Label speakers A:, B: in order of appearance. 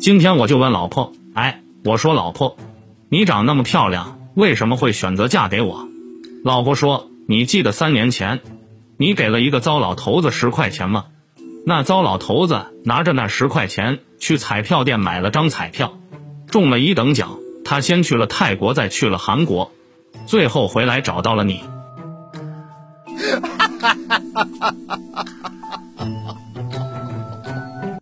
A: 今天我就问老婆，哎，我说老婆，你长那么漂亮，为什么会选择嫁给我？老婆说，你记得三年前，你给了一个糟老头子十块钱吗？那糟老头子拿着那十块钱去彩票店买了张彩票，中了一等奖。他先去了泰国，再去了韩国，最后回来找到了你。哈哈哈哈哈！